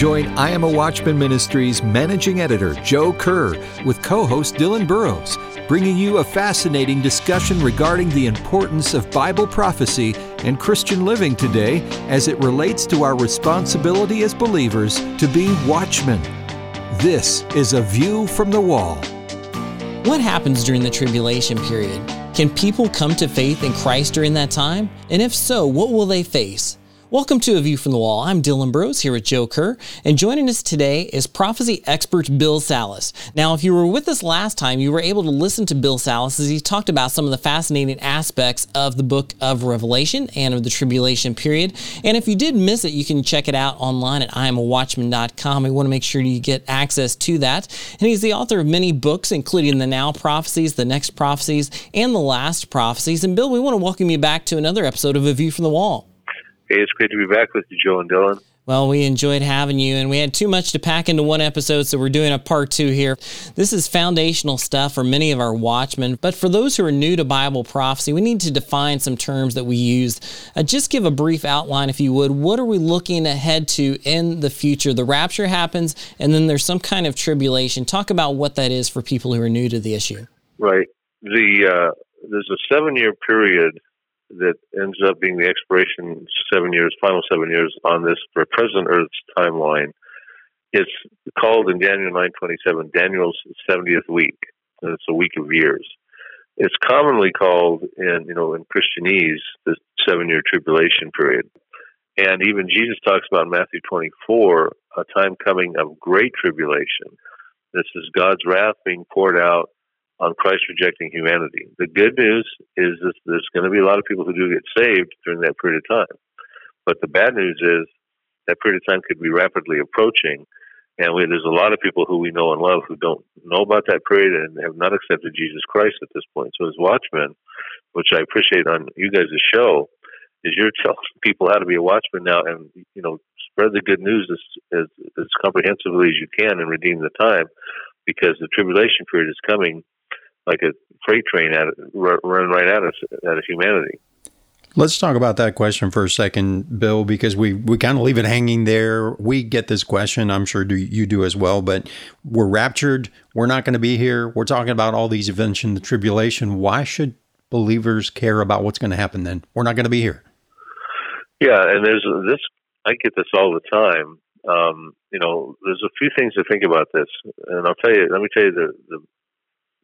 Join I Am a Watchman Ministries managing editor Joe Kerr with co host Dylan Burrows, bringing you a fascinating discussion regarding the importance of Bible prophecy and Christian living today as it relates to our responsibility as believers to be watchmen. This is A View from the Wall. What happens during the tribulation period? Can people come to faith in Christ during that time? And if so, what will they face? Welcome to A View from the Wall. I'm Dylan Burrows here with Joe Kerr, and joining us today is prophecy expert Bill Salus. Now, if you were with us last time, you were able to listen to Bill Salus as he talked about some of the fascinating aspects of the book of Revelation and of the tribulation period. And if you did miss it, you can check it out online at iamawatchman.com. We want to make sure you get access to that. And he's the author of many books, including the Now Prophecies, the Next Prophecies, and the Last Prophecies. And Bill, we want to welcome you back to another episode of A View from the Wall. Hey, it's great to be back with you, Joe and Dylan. Well, we enjoyed having you, and we had too much to pack into one episode, so we're doing a part two here. This is foundational stuff for many of our watchmen, but for those who are new to Bible prophecy, we need to define some terms that we use. Uh, just give a brief outline, if you would. What are we looking ahead to in the future? The rapture happens, and then there's some kind of tribulation. Talk about what that is for people who are new to the issue. Right. The uh, there's a seven year period that ends up being the expiration seven years, final seven years on this for present Earth's timeline. It's called in Daniel 9:27 Daniel's 70th week. And it's a week of years. It's commonly called in you know in Christianese the seven-year tribulation period. And even Jesus talks about in Matthew 24 a time coming of great tribulation. This is God's wrath being poured out on Christ rejecting humanity. The good news is that there's going to be a lot of people who do get saved during that period of time. But the bad news is that period of time could be rapidly approaching. And we, there's a lot of people who we know and love who don't know about that period and have not accepted Jesus Christ at this point. So, as watchmen, which I appreciate on you guys' show, is you're telling people how to be a watchman now and, you know, spread the good news as, as, as comprehensively as you can and redeem the time because the tribulation period is coming like a freight train run right at us, at humanity. Let's talk about that question for a second, Bill, because we, we kind of leave it hanging there. We get this question, I'm sure do, you do as well, but we're raptured. We're not going to be here. We're talking about all these events in the tribulation. Why should believers care about what's going to happen then? We're not going to be here. Yeah, and there's this, I get this all the time. Um, you know, there's a few things to think about this, and I'll tell you. Let me tell you the the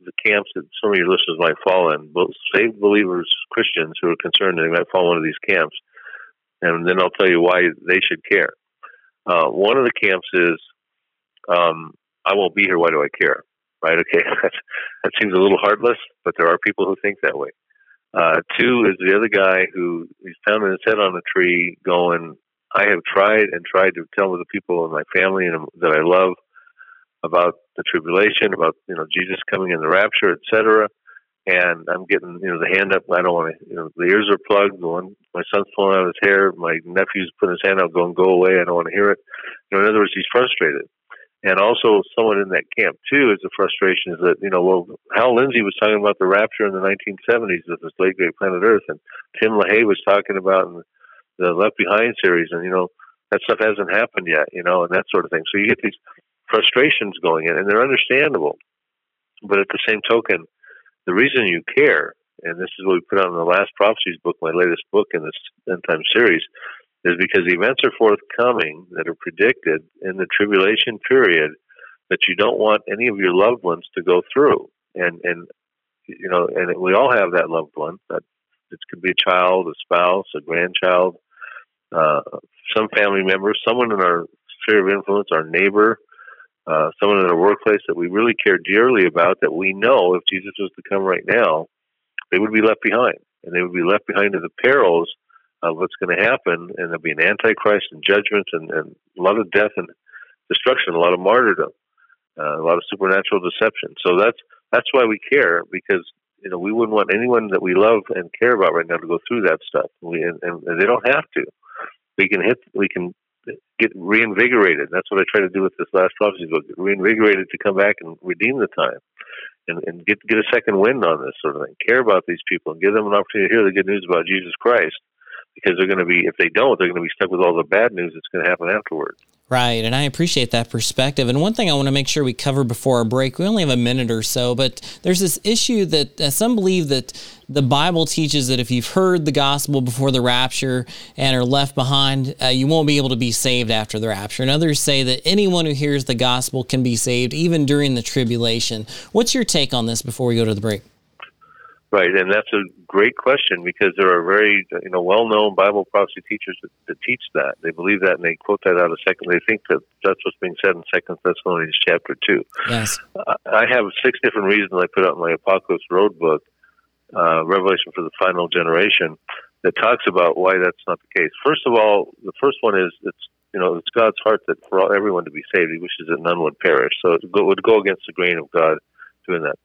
the camps that some of your listeners might fall in. Both saved believers, Christians who are concerned they might fall into these camps, and then I'll tell you why they should care. Uh, one of the camps is, um, "I won't be here. Why do I care?" Right? Okay, that seems a little heartless, but there are people who think that way. Uh, two is the other guy who he's pounding his head on a tree, going, "I have tried and tried to tell the people in my family and that I love about the tribulation, about you know Jesus coming in the rapture, etc. And I'm getting you know the hand up. I don't want to. You know the ears are plugged. Going, my son's pulling out his hair. My nephew's putting his hand out, going, "Go away! I don't want to hear it." You know, in other words, he's frustrated. And also, someone in that camp too is the frustration is that you know, well, Hal Lindsey was talking about the rapture in the 1970s with this late great planet Earth, and Tim LaHaye was talking about in the Left Behind series, and you know, that stuff hasn't happened yet, you know, and that sort of thing. So you get these frustrations going in, and they're understandable. But at the same token, the reason you care, and this is what we put out in the last prophecies book, my latest book in this end time series, is because the events are forthcoming that are predicted in the tribulation period that you don't want any of your loved ones to go through. And and you know, and we all have that loved one. That it could be a child, a spouse, a grandchild, uh, some family member, someone in our sphere of influence, our neighbor, uh, someone in a workplace that we really care dearly about that we know if Jesus was to come right now, they would be left behind. And they would be left behind to the perils of what's going to happen. And there'll be an antichrist and judgment and, and a lot of death and destruction, a lot of martyrdom, uh, a lot of supernatural deception. So that's that's why we care because you know we wouldn't want anyone that we love and care about right now to go through that stuff. We, and, and they don't have to. We can hit. We can get reinvigorated. That's what I try to do with this last prophecy book: reinvigorated to come back and redeem the time, and, and get get a second wind on this sort of thing. Care about these people and give them an opportunity to hear the good news about Jesus Christ, because they're going to be if they don't, they're going to be stuck with all the bad news that's going to happen afterwards. Right, and I appreciate that perspective. And one thing I want to make sure we cover before our break, we only have a minute or so, but there's this issue that uh, some believe that the Bible teaches that if you've heard the gospel before the rapture and are left behind, uh, you won't be able to be saved after the rapture. And others say that anyone who hears the gospel can be saved even during the tribulation. What's your take on this before we go to the break? Right, and that's a great question because there are very you know well-known Bible prophecy teachers that, that, teach that. They believe that, and they quote that out of second. They think that that's what's being said in Second Thessalonians chapter two. Yes, I have six different reasons I put out in my Apocalypse Road book, uh, Revelation for the Final Generation, that talks about why that's not the case. First of all, the first one is it's you know it's God's heart that for all, everyone to be saved, He wishes that none would perish. So it would go against the grain of God doing that.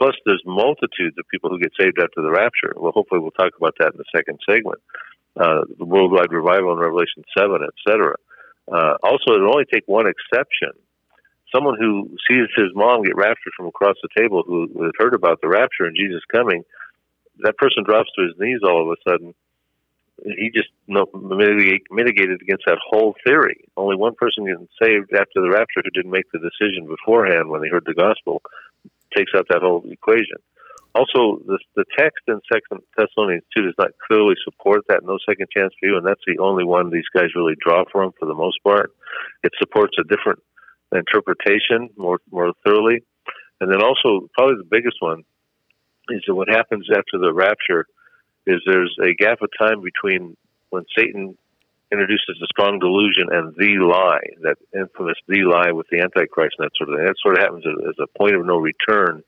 Plus, there's multitudes of people who get saved after the rapture. Well, hopefully, we'll talk about that in the second segment. Uh, the worldwide revival in Revelation 7, etc. Uh, also, it only take one exception. Someone who sees his mom get raptured from across the table, who had heard about the rapture and Jesus coming, that person drops to his knees all of a sudden. He just mitigated against that whole theory. Only one person getting saved after the rapture who didn't make the decision beforehand when they heard the gospel takes out that whole equation. Also, the, the text in Second Thessalonians two does not clearly support that no second chance view, and that's the only one these guys really draw from for the most part. It supports a different interpretation more more thoroughly, and then also probably the biggest one is that what happens after the rapture is there's a gap of time between when Satan introduces the strong delusion and the lie, that infamous the lie with the Antichrist and that sort of thing. That sort of happens as a point of no return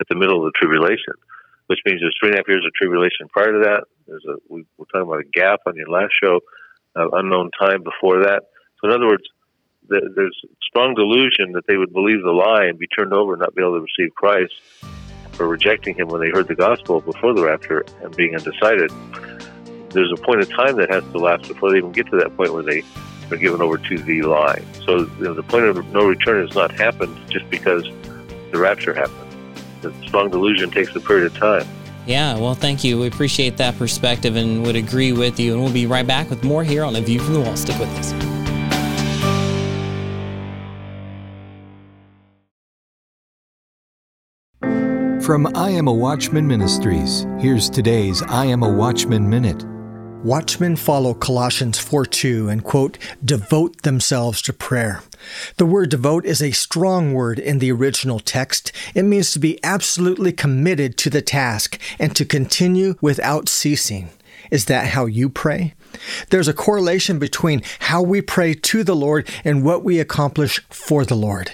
at the middle of the tribulation, which means there's three and a half years of tribulation prior to that. There's a we, are talking about a gap on your last show, uh, unknown time before that. So in other words, the, there's strong delusion that they would believe the lie and be turned over and not be able to receive Christ for rejecting him when they heard the gospel before the rapture and being undecided there's a point of time that has to last before they even get to that point where they are given over to the lie. So you know, the point of no return has not happened just because the rapture happened. The strong delusion takes a period of time. Yeah, well, thank you. We appreciate that perspective and would agree with you. And we'll be right back with more here on A View from the Wall. Stick with us. From I Am a Watchman Ministries, here's today's I Am a Watchman Minute. Watchmen follow Colossians 4 2 and quote, devote themselves to prayer. The word devote is a strong word in the original text. It means to be absolutely committed to the task and to continue without ceasing. Is that how you pray? There's a correlation between how we pray to the Lord and what we accomplish for the Lord.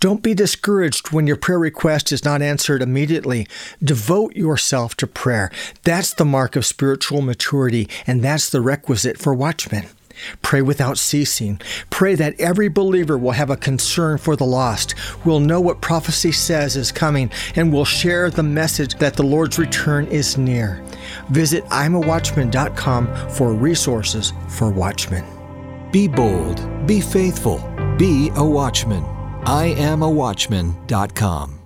Don't be discouraged when your prayer request is not answered immediately. Devote yourself to prayer. That's the mark of spiritual maturity, and that's the requisite for watchmen. Pray without ceasing. Pray that every believer will have a concern for the lost, will know what prophecy says is coming, and will share the message that the Lord's return is near. Visit imawatchman.com for resources for watchmen. Be bold, be faithful, be a watchman. IamAWatchman.com.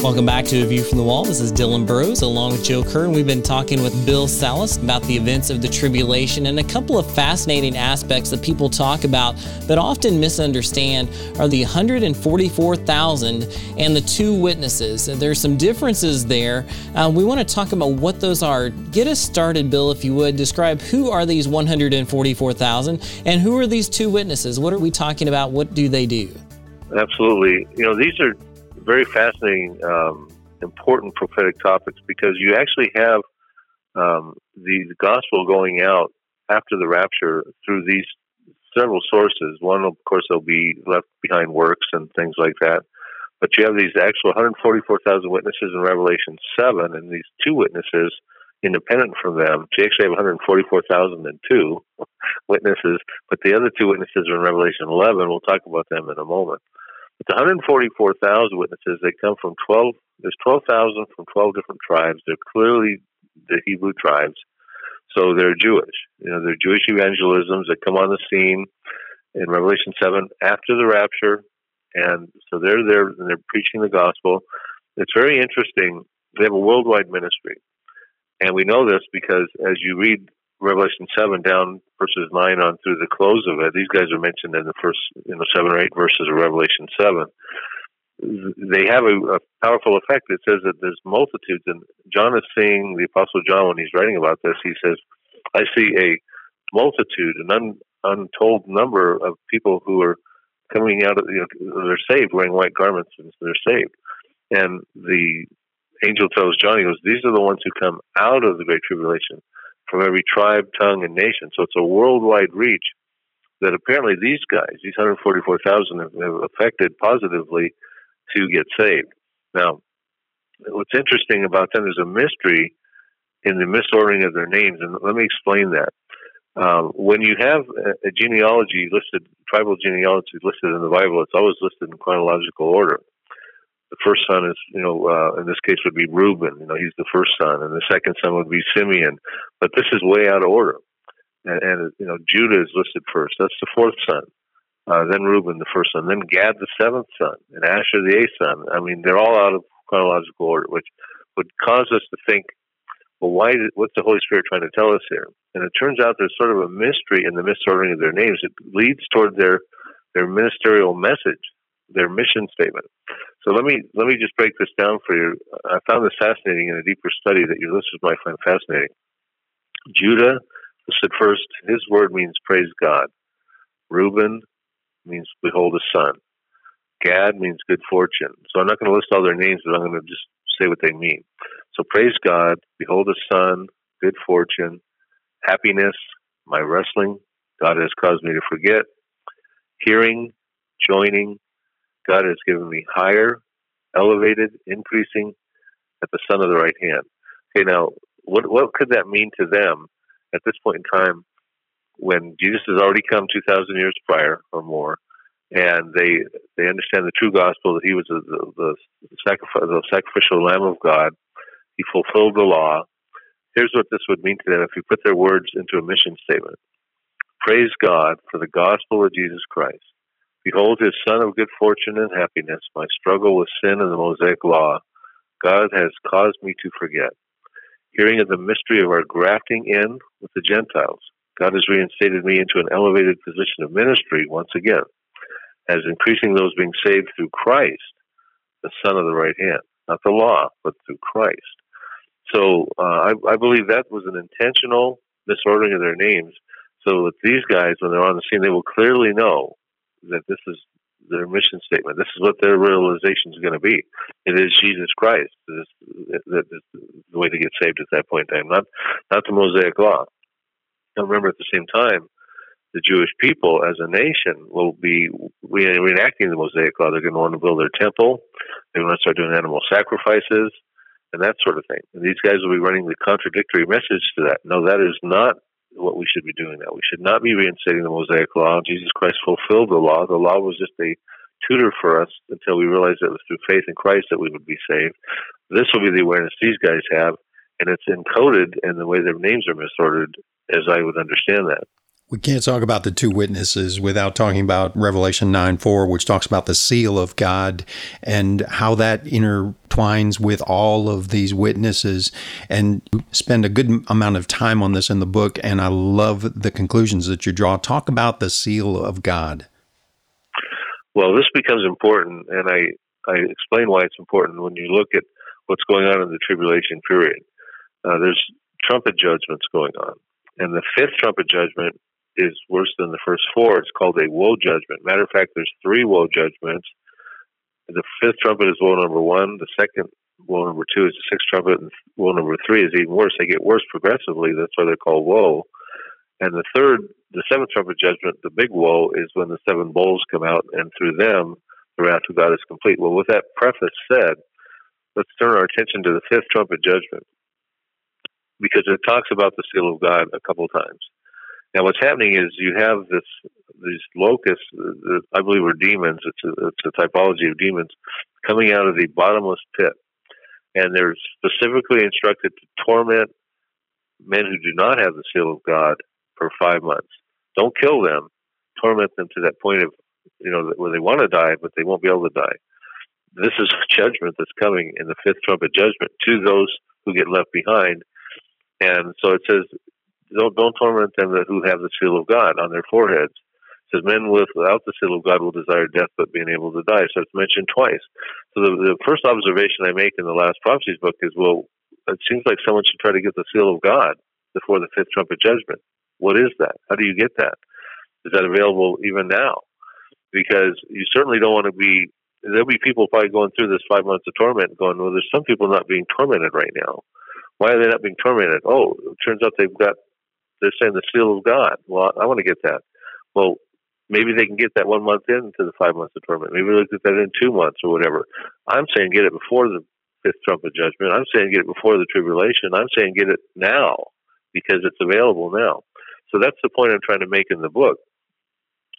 Welcome back to A View from the Wall. This is Dylan Burrows along with Joe Kerr, and we've been talking with Bill Salus about the events of the tribulation and a couple of fascinating aspects that people talk about but often misunderstand are the 144,000 and the two witnesses. There's some differences there. Uh, we want to talk about what those are. Get us started, Bill, if you would. Describe who are these 144,000 and who are these two witnesses? What are we talking about? What do they do? Absolutely. You know, these are very fascinating, um, important prophetic topics because you actually have um, the, the gospel going out after the rapture through these several sources. One, of course, there'll be left behind works and things like that. But you have these actual 144,000 witnesses in Revelation 7, and these two witnesses independent from them. You actually have 144,002 witnesses, but the other two witnesses are in Revelation 11. We'll talk about them in a moment. It's 144,000 witnesses. They come from 12, there's 12,000 from 12 different tribes. They're clearly the Hebrew tribes. So they're Jewish. You know, they're Jewish evangelisms that come on the scene in Revelation 7 after the rapture. And so they're there and they're preaching the gospel. It's very interesting They have a worldwide ministry. And we know this because as you read Revelation 7 down verses 9 on through the close of it, these guys are mentioned in the first, you know, 7 or 8 verses of Revelation 7. They have a, a powerful effect. It says that there's multitudes, and John is seeing, the Apostle John, when he's writing about this, he says, I see a multitude, an un, untold number of people who are coming out of, you know, they're saved, wearing white garments, and they're saved. And the angel tells John, he goes, These are the ones who come out of the Great Tribulation from every tribe, tongue, and nation. So it's a worldwide reach that apparently these guys, these 144,000, have, affected positively to get saved. Now, what's interesting about them is a mystery in the misordering of their names, and let me explain that. Um, when you have a genealogy listed, tribal genealogy listed in the Bible, it's always listed in chronological order the first son is, you know, uh, in this case would be Reuben. You know, he's the first son, and the second son would be Simeon. But this is way out of order. And, and you know, Judah is listed first. That's the fourth son. Uh, then Reuben, the first son. Then Gad, the seventh son, and Asher, the eighth son. I mean, they're all out of chronological order, which would cause us to think, well, why? What's the Holy Spirit trying to tell us here? And it turns out there's sort of a mystery in the misordering of their names. It leads toward their their ministerial message their mission statement. So let me let me just break this down for you. I found this fascinating in a deeper study that your listeners might find fascinating. Judah listed first. His word means praise God. Reuben means behold a son. Gad means good fortune. So I'm not going to list all their names, but I'm going to just say what they mean. So praise God, behold a son, good fortune, happiness, my wrestling, God has caused me to forget, hearing, joining, God has given me hire, elevated, increasing at the Son of the right hand. Okay, now what what could that mean to them at this point in time when Jesus has already come two thousand years prior or more, and they they understand the true gospel that he was the, the, the, sacrifice, the sacrificial Lamb of God. He fulfilled the law. Here's what this would mean to them if you put their words into a mission statement. Praise God for the gospel of Jesus Christ Behold, his son of good fortune and happiness, my struggle with sin and the Mosaic law, God has caused me to forget. Hearing of the mystery of our grafting in with the Gentiles, God has reinstated me into an elevated position of ministry once again, as increasing those being saved through Christ, the Son of the right hand, not the law, but through Christ. So uh, I, I believe that was an intentional misordering of their names, so that these guys, when they're on the scene, they will clearly know that this is their mission statement. This is what their realization is going to be. It is Jesus Christ. That is the way to get saved at that point in time, not not the Mosaic law. Now remember, at the same time, the Jewish people as a nation will be re- reenacting the Mosaic law. They're going to want to build their temple. They're going to start doing animal sacrifices and that sort of thing. And these guys will be running the contradictory message to that. No, that is not what we should be doing now. We should not be reinstating the Mosaic Law. Jesus Christ fulfilled the law. The law was just a tutor for us until we realized it was through faith in Christ that we would be saved. This will be the awareness these guys have, and it's encoded in the way their names are misordered, as I would understand that. We can't talk about the two witnesses without talking about Revelation 9 4, which talks about the seal of God and how that intertwines with all of these witnesses. And spend a good amount of time on this in the book, and I love the conclusions that you draw. Talk about the seal of God. Well, this becomes important, and I, I explain why it's important when you look at what's going on in the tribulation period. Uh, there's trumpet judgments going on. And the fifth trumpet judgment is worse than the first four. It's called a woe judgment. Matter of fact, there's three woe judgments. The fifth trumpet is woe number one. The second woe number two is the sixth trumpet, and woe number three is even worse. They get worse progressively. That's why they're called woe. And the third, the seventh trumpet judgment, the big woe, is when the seven bowls come out, and through them, the wrath of God is complete. Well, with that preface said, let's turn our attention to the fifth trumpet judgment because it talks about the seal of God a couple times. Now, what's happening is you have this these locusts, that I believe are demons. It's a, it's a typology of demons coming out of the bottomless pit, and they're specifically instructed to torment men who do not have the seal of God for five months. Don't kill them. Torment them to that point of you know where they want to die, but they won't be able to die. this is judgment that's coming in the fifth trumpet judgment to those who get left behind. And so it says, don't, don't torment them that who have the seal of God on their foreheads. It says, men without the seal of God will desire death, but being able to die. So it's mentioned twice. So the, the first observation I make in the last prophecies book is, well, it seems like someone should try to get the seal of God before the fifth trumpet judgment. What is that? How do you get that? Is that available even now? Because you certainly don't want to be. There'll be people probably going through this five months of torment, going, "Well, there's some people not being tormented right now. Why are they not being tormented? Oh, it turns out they've got. They're saying the seal of God. Well, I want to get that. Well, maybe they can get that one month into the five months of torment. Maybe they get that in two months or whatever. I'm saying get it before the fifth trumpet judgment. I'm saying get it before the tribulation. I'm saying get it now because it's available now. So that's the point I'm trying to make in the book.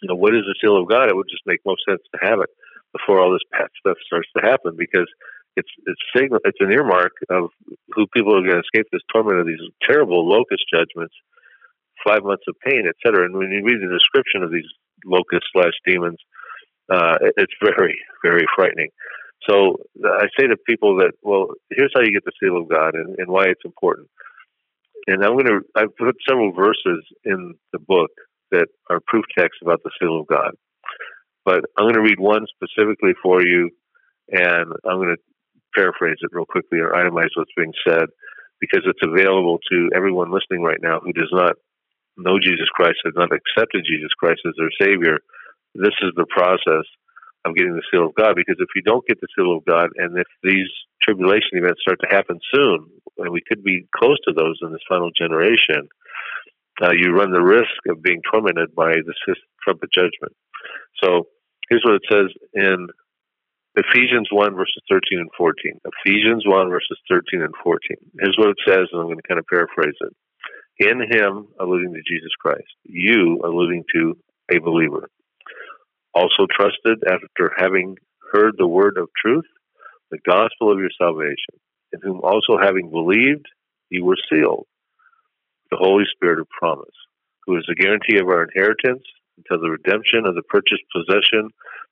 You know, what is the seal of God? It would just make most sense to have it before all this bad stuff starts to happen because it's it's signal it's an earmark of who people are going to escape this torment of these terrible locust judgments, five months of pain, etc. And when you read the description of these locusts slash demons, uh, it's very very frightening. So I say to people that, well, here's how you get the seal of God and, and why it's important and I'm going to I've put several verses in the book that are proof texts about the seal of God. But I'm going to read one specifically for you, and I'm going to paraphrase it real quickly or itemize what's being said because it's available to everyone listening right now who does not know Jesus Christ, has not accepted Jesus Christ as their Savior. This is the process of getting the seal of God. Because if you don't get the seal of God, and if these tribulation events start to happen soon, and we could be close to those in this final generation, uh, you run the risk of being tormented by the trumpet judgment. So here's what it says in Ephesians 1, verses 13 and 14. Ephesians 1, verses 13 and 14. Here's what it says, and I'm going to kind of paraphrase it. In him, alluding to Jesus Christ, you, alluding to a believer, also trusted after having heard the word of truth, the gospel of your salvation, in whom also having believed, you were sealed, the Holy Spirit of promise, who is the guarantee of our inheritance until the redemption of the purchased possession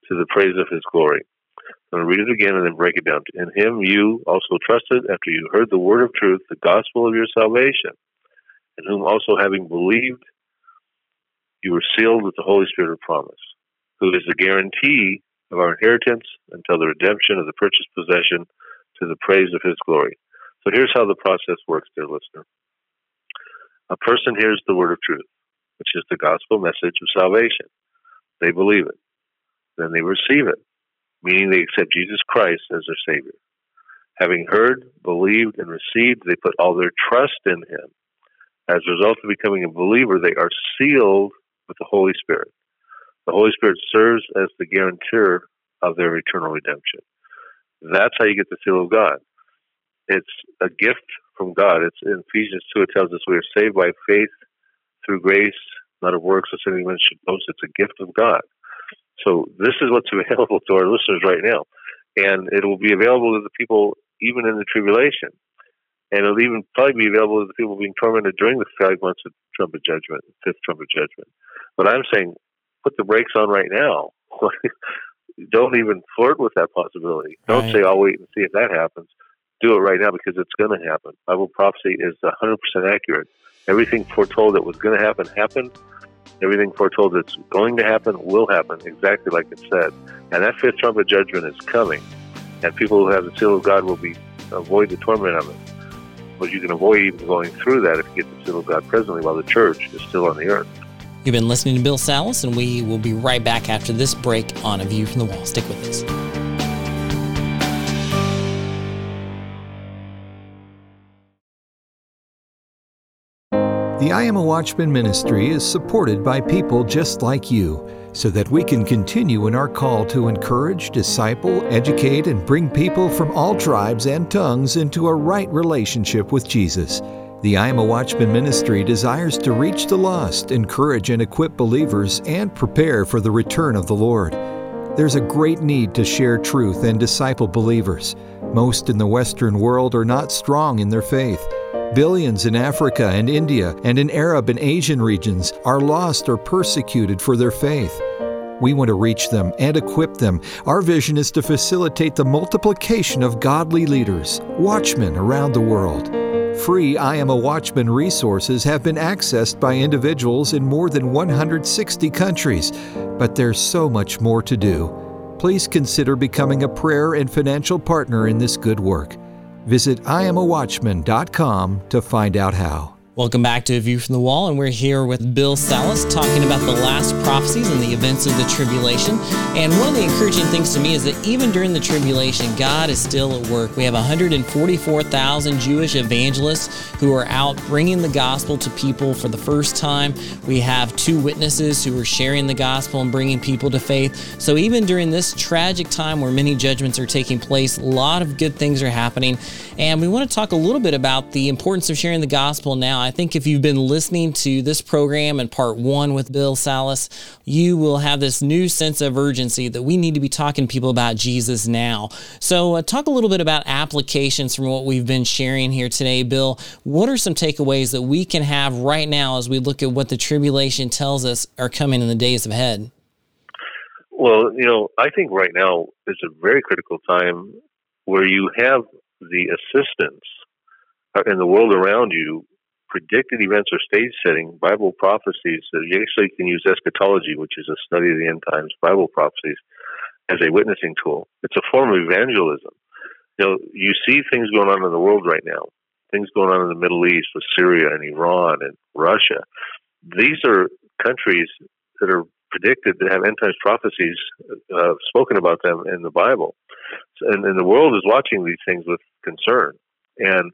to the praise of his glory. I'm going to read it again and then break it down. In him you also trusted after you heard the word of truth, the gospel of your salvation, in whom also having believed, you were sealed with the Holy Spirit of promise who is the guarantee of our inheritance until the redemption of the purchased possession to the praise of his glory. So here's how the process works, dear listener. A person hears the word of truth, which is the gospel message of salvation. They believe it. Then they receive it, meaning they accept Jesus Christ as their Savior. Having heard, believed, and received, they put all their trust in Him. As a result of becoming a believer, they are sealed with the Holy Spirit. The Holy Spirit serves as the guarantor of their eternal redemption. That's how you get the seal of God. It's a gift from God. It's in Ephesians 2, it tells us we are saved by faith through grace, not of works, as anyone should boast. It's a gift of God. So this is what's available to our listeners right now. And it will be available to the people even in the tribulation. And it'll even probably be available to the people being tormented during the five months of trumpet judgment, fifth trumpet judgment. But I'm saying put the brakes on right now. Don't even flirt with that possibility. Don't right. say, I'll wait and see if that happens. Do it right now because it's going to happen. Bible prophecy is 100% accurate. Everything foretold that was going to happen happened. Everything foretold that's going to happen will happen exactly like it said. And that fifth trumpet judgment is coming. And people who have the seal of God will be avoid the torment of it. But you can avoid even going through that if you get the seal of God presently while the church is still on the earth. You've been listening to Bill Salus, and we will be right back after this break on A View from the Wall. Stick with us. The I Am a Watchman ministry is supported by people just like you so that we can continue in our call to encourage, disciple, educate, and bring people from all tribes and tongues into a right relationship with Jesus. The I Am a Watchman ministry desires to reach the lost, encourage and equip believers, and prepare for the return of the Lord. There's a great need to share truth and disciple believers. Most in the Western world are not strong in their faith. Billions in Africa and India and in Arab and Asian regions are lost or persecuted for their faith. We want to reach them and equip them. Our vision is to facilitate the multiplication of godly leaders, watchmen around the world. Free I Am a Watchman resources have been accessed by individuals in more than 160 countries, but there's so much more to do. Please consider becoming a prayer and financial partner in this good work. Visit IamAWatchman.com to find out how. Welcome back to A View from the Wall, and we're here with Bill Salus talking about the last prophecies and the events of the tribulation. And one of the encouraging things to me is that even during the tribulation, God is still at work. We have 144,000 Jewish evangelists who are out bringing the gospel to people for the first time. We have two witnesses who are sharing the gospel and bringing people to faith. So even during this tragic time where many judgments are taking place, a lot of good things are happening. And we want to talk a little bit about the importance of sharing the gospel now. I think if you've been listening to this program and part one with Bill Salus, you will have this new sense of urgency that we need to be talking to people about Jesus now. So, uh, talk a little bit about applications from what we've been sharing here today, Bill. What are some takeaways that we can have right now as we look at what the tribulation tells us are coming in the days ahead? Well, you know, I think right now is a very critical time where you have the assistance in the world around you predicted events or stage setting Bible prophecies that you actually can use eschatology, which is a study of the end times Bible prophecies, as a witnessing tool. It's a form of evangelism. You know, you see things going on in the world right now, things going on in the Middle East with Syria and Iran and Russia. These are countries that are predicted to have end times prophecies uh, spoken about them in the Bible. And, and the world is watching these things with concern. And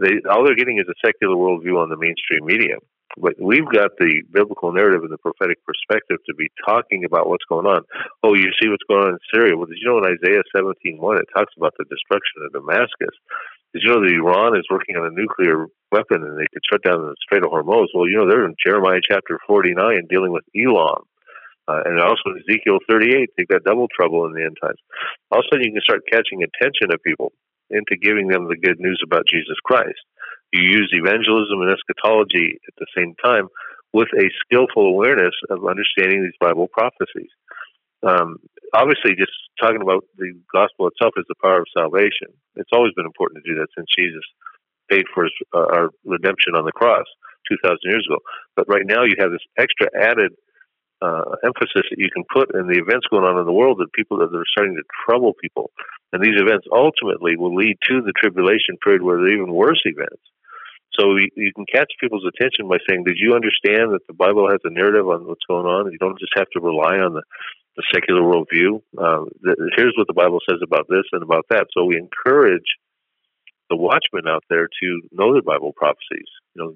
they all they're getting is a secular worldview on the mainstream media. But we've got the biblical narrative and the prophetic perspective to be talking about what's going on. Oh, you see what's going on in Syria. Well, did you know in Isaiah 17.1 it talks about the destruction of Damascus? Did you know that Iran is working on a nuclear weapon and they could shut down the Strait of Hormuz? Well, you know, they're in Jeremiah chapter 49 dealing with Elam. Uh, and also in Ezekiel 38, they've got double trouble in the end times. All of a sudden, you can start catching attention of people into giving them the good news about Jesus Christ. You use evangelism and eschatology at the same time with a skillful awareness of understanding these Bible prophecies. Um, obviously, just talking about the gospel itself is the power of salvation. It's always been important to do that since Jesus paid for his, uh, our redemption on the cross 2,000 years ago. But right now, you have this extra added uh, emphasis that you can put in the events going on in the world that people that are starting to trouble people. And these events ultimately will lead to the tribulation period where there are even worse events. So you, can catch people's attention by saying, Did you understand that the Bible has a narrative on what's going on? You don't just have to rely on the, the secular worldview. Uh, the, here's what the Bible says about this and about that. So we encourage the watchmen out there to know the Bible prophecies. You know,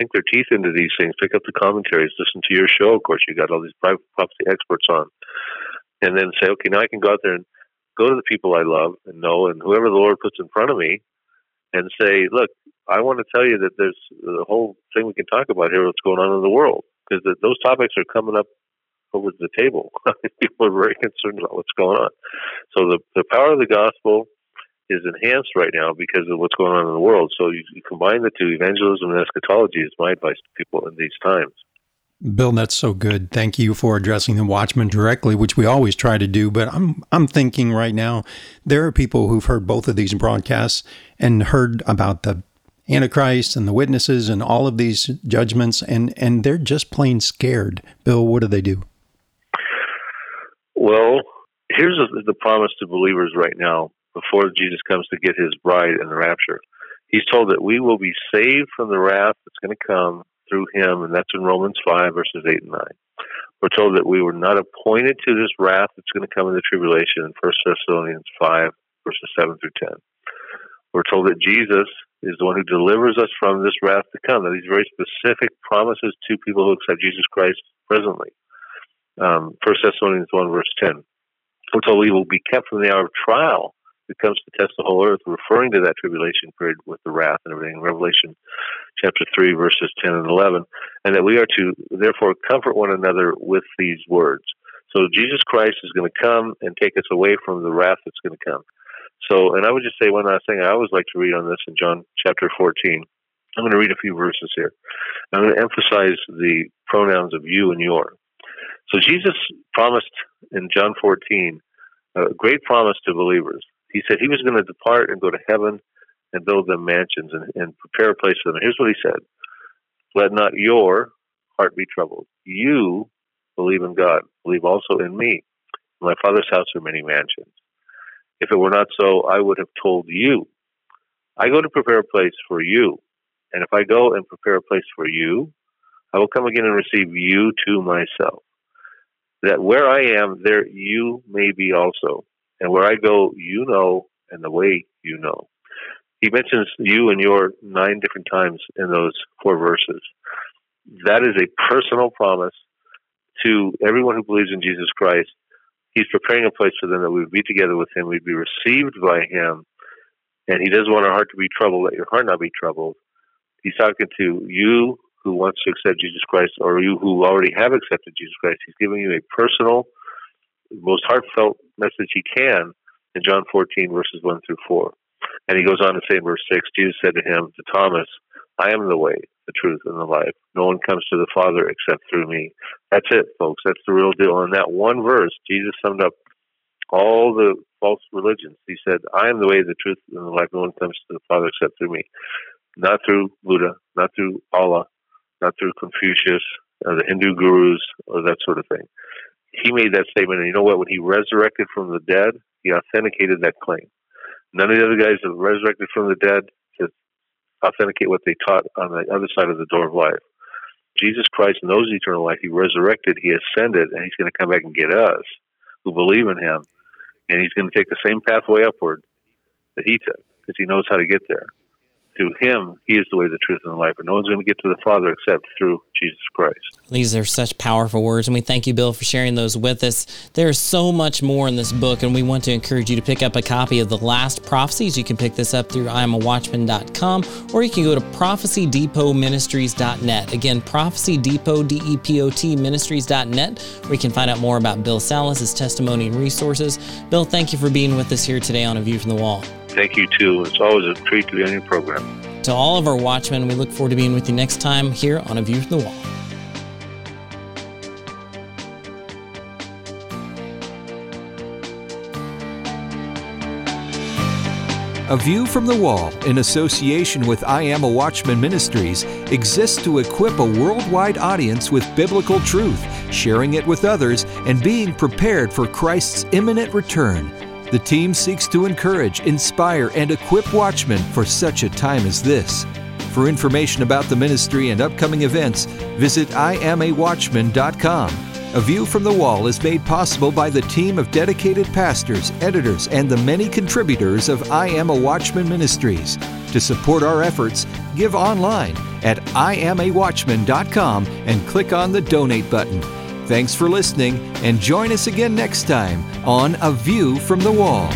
sink their teeth into these things, pick up the commentaries, listen to your show. Of course, you got all these Bible prophecy experts on, and then say, okay, now I can go out there and go to the people I love and know, and whoever the Lord puts in front of me, and say, look, I want to tell you that there's the whole thing we can talk about here, what's going on in the world, because those topics are coming up over the table. people are very concerned about what's going on. So the the power of the gospel is enhanced right now because of what's going on in the world. So you, you combine the two, evangelism and eschatology is my advice to people in these times. Bill, that's so good. Thank you for addressing the watchman directly, which we always try to do. But I'm I'm thinking right now there are people who've heard both of these broadcasts and heard about the Antichrist and the witnesses and all of these judgments, and and they're just plain scared. Bill, what do they do? Well, here's the promise to believers right now before Jesus comes to get his bride in the rapture. He's told that we will be saved from the wrath that's going to come through him, and that's in Romans 5, verses 8 and 9. We're told that we were not appointed to this wrath that's going to come in the tribulation in 1 Thessalonians 5, verses 7 through 10. We're told that Jesus is the one who delivers us from this wrath to come. Now, these very specific promises to people who accept Jesus Christ presently. Um, 1 Thessalonians 1, verse 10. We're told we will be kept from the hour of trial that comes to test the whole earth, referring to that tribulation period with the wrath and everything. Revelation chapter 3, verses 10 and 11. And that we are to, therefore, comfort one another with these words. So Jesus Christ is going to come and take us away from the wrath that's going to come. So, and I would just say one last thing I always like to read on this in John chapter 14. I'm going to read a few verses here. I'm going to emphasize the pronouns of you and your. So Jesus promised in John 14 a great promise to believers. He said he was going to depart and go to heaven and build them mansions and, and prepare a place for them. And here's what he said Let not your heart be troubled. You believe in God, believe also in me. In my Father's house are many mansions. If it were not so, I would have told you. I go to prepare a place for you. And if I go and prepare a place for you, I will come again and receive you to myself. That where I am, there you may be also. And where I go, you know, and the way you know. He mentions you and your nine different times in those four verses. That is a personal promise to everyone who believes in Jesus Christ. He's preparing a place for them that we would be together with Him, we'd be received by Him, and He doesn't want our heart to be troubled. Let your heart not be troubled. He's talking to you who wants to accept Jesus Christ, or you who already have accepted Jesus Christ. He's giving you a personal, most heartfelt message He can in John 14 verses 1 through 4. And he goes on to say in verse 6 Jesus said to him, to Thomas, I am the way, the truth, and the life. No one comes to the Father except through me. That's it, folks. That's the real deal. In that one verse, Jesus summed up all the false religions. He said, I am the way, the truth, and the life. No one comes to the Father except through me. Not through Buddha, not through Allah, not through Confucius, the Hindu gurus, or that sort of thing. He made that statement, and you know what? When he resurrected from the dead, he authenticated that claim. None of the other guys have resurrected from the dead to authenticate what they taught on the other side of the door of life. Jesus Christ knows eternal life. He resurrected, He ascended, and He's going to come back and get us who believe in Him. And He's going to take the same pathway upward that He took because He knows how to get there through him, he is the way, the truth, and the life. And no one's going to get to the Father except through Jesus Christ. These are such powerful words, and we thank you, Bill, for sharing those with us. There's so much more in this book, and we want to encourage you to pick up a copy of The Last Prophecies. You can pick this up through iamawatchman.com, or you can go to prophecydepotministries.net. Again, prophecydepot, D-E-P-O-T, ministries.net, where you can find out more about Bill Salus, his testimony and resources. Bill, thank you for being with us here today on A View from the Wall. Thank you, too. It's always a treat to be on your program. To all of our watchmen, we look forward to being with you next time here on A View from the Wall. A View from the Wall, in association with I Am a Watchman Ministries, exists to equip a worldwide audience with biblical truth, sharing it with others, and being prepared for Christ's imminent return. The team seeks to encourage, inspire, and equip watchmen for such a time as this. For information about the ministry and upcoming events, visit iamawatchman.com. A View from the Wall is made possible by the team of dedicated pastors, editors, and the many contributors of I Am a Watchman Ministries. To support our efforts, give online at iamawatchman.com and click on the donate button. Thanks for listening, and join us again next time on A View from the Wall.